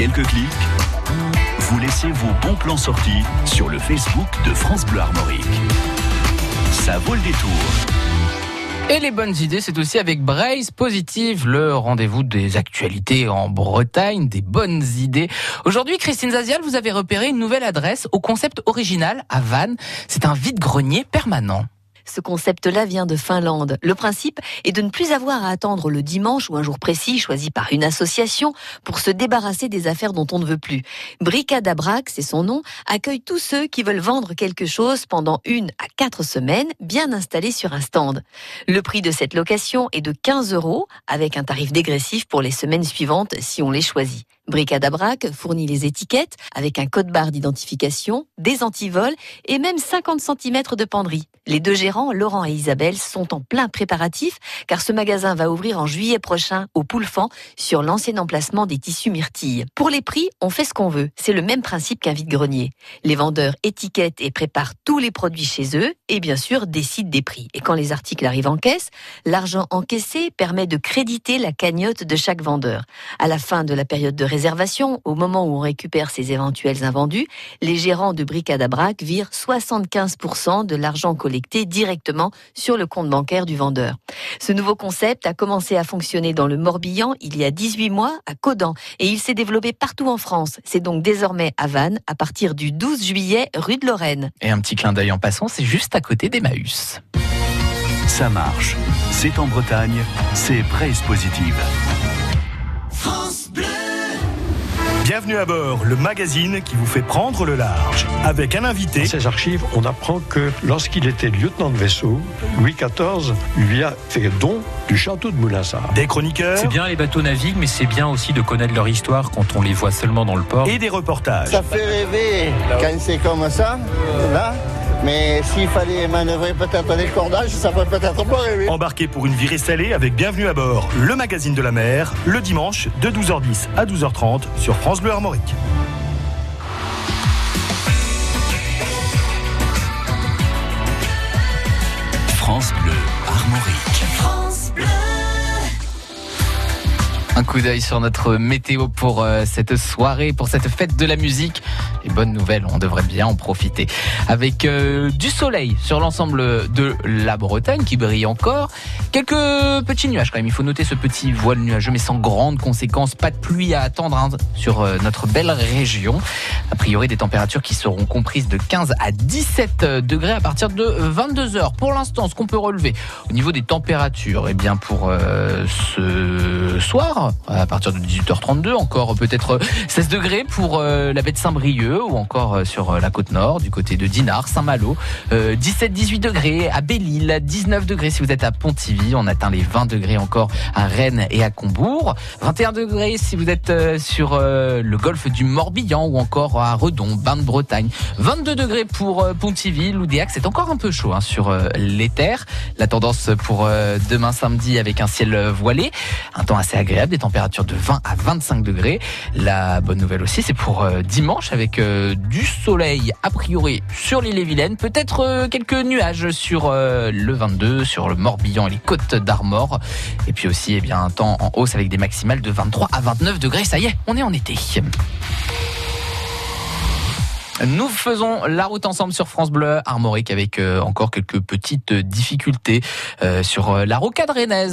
quelques clics, vous laissez vos bons plans sortis sur le Facebook de France Bleu Armorique. Ça vaut le détour. Et les bonnes idées, c'est aussi avec Braise Positive, le rendez-vous des actualités en Bretagne, des bonnes idées. Aujourd'hui, Christine Zazial, vous avez repéré une nouvelle adresse au concept original à Vannes. C'est un vide-grenier permanent. Ce concept-là vient de Finlande. Le principe est de ne plus avoir à attendre le dimanche ou un jour précis choisi par une association pour se débarrasser des affaires dont on ne veut plus. Bricadabrac, c'est son nom, accueille tous ceux qui veulent vendre quelque chose pendant une à quatre semaines, bien installés sur un stand. Le prix de cette location est de 15 euros, avec un tarif dégressif pour les semaines suivantes si on les choisit. Bricadabrac fournit les étiquettes avec un code barre d'identification, des antivols et même 50 cm de penderie. Les deux gérants, Laurent et Isabelle, sont en plein préparatif car ce magasin va ouvrir en juillet prochain au Poulfan sur l'ancien emplacement des tissus myrtilles. Pour les prix, on fait ce qu'on veut. C'est le même principe qu'un vide-grenier. Les vendeurs étiquettent et préparent tous les produits chez eux et bien sûr décident des prix. Et quand les articles arrivent en caisse, l'argent encaissé permet de créditer la cagnotte de chaque vendeur. À la fin de la période de réservation, au moment où on récupère ces éventuels invendus, les gérants de Bricadabrac virent 75% de l'argent collecté directement sur le compte bancaire du vendeur. Ce nouveau concept a commencé à fonctionner dans le Morbihan il y a 18 mois à Codan et il s'est développé partout en France. C'est donc désormais à Vannes à partir du 12 juillet rue de Lorraine. Et un petit clin d'œil en passant, c'est juste à côté d'Emmaüs. Ça marche. C'est en Bretagne, c'est Braise Positive. Bienvenue à bord, le magazine qui vous fait prendre le large. Avec un invité, Dans ces archives, on apprend que lorsqu'il était lieutenant de vaisseau, Louis XIV lui a fait don du château de Moulinsart. des chroniqueurs C'est bien les bateaux naviguent, mais c'est bien aussi de connaître leur histoire quand on les voit seulement dans le port. et des reportages. Ça fait rêver quand c'est comme ça, là. Mais s'il fallait manœuvrer peut-être des cordages, ça ferait peut-être pas rêver. Embarqué pour une virée salée avec Bienvenue à bord, le magazine de la mer, le dimanche de 12h10 à 12h30 sur France Bleu Armorique. France Bleu Armorique. Un coup d'œil sur notre météo pour euh, cette soirée, pour cette fête de la musique. Et bonne nouvelle, on devrait bien en profiter. Avec euh, du soleil sur l'ensemble de la Bretagne qui brille encore. Quelques petits nuages quand même. Il faut noter ce petit voile nuageux, mais sans grandes conséquences. Pas de pluie à attendre hein, sur euh, notre belle région. A priori, des températures qui seront comprises de 15 à 17 degrés à partir de 22 heures. Pour l'instant, ce qu'on peut relever au niveau des températures, eh bien pour euh, ce soir, à partir de 18h32, encore peut-être 16 degrés pour euh, la baie de Saint-Brieuc ou encore euh, sur euh, la côte nord, du côté de Dinard, Saint-Malo. 17-18 degrés à Belle-Île, 19 degrés si vous êtes à Pontivy. On atteint les 20 degrés encore à Rennes et à Combourg. 21 degrés si vous êtes euh, sur euh, le golfe du Morbihan ou encore à Redon, Bain de Bretagne. 22 degrés pour euh, Pontivy, Loudéac. C'est encore un peu chaud hein, sur euh, les terres. La tendance pour euh, demain samedi avec un ciel euh, voilé. Un temps assez agréable, des températures de 20 à 25 degrés. La bonne nouvelle aussi, c'est pour euh, dimanche avec euh, du soleil a priori sur l'île et Vilaine. Peut-être euh, quelques nuages sur euh, le 22, sur le Morbihan et les côtes d'Armor. Et puis aussi, eh bien, un temps en hausse avec des maximales de 23 à 29 degrés. Ça y est, on est en été. Nous faisons la route ensemble sur France Bleu Armorique avec encore quelques petites difficultés sur la rocade rennaise.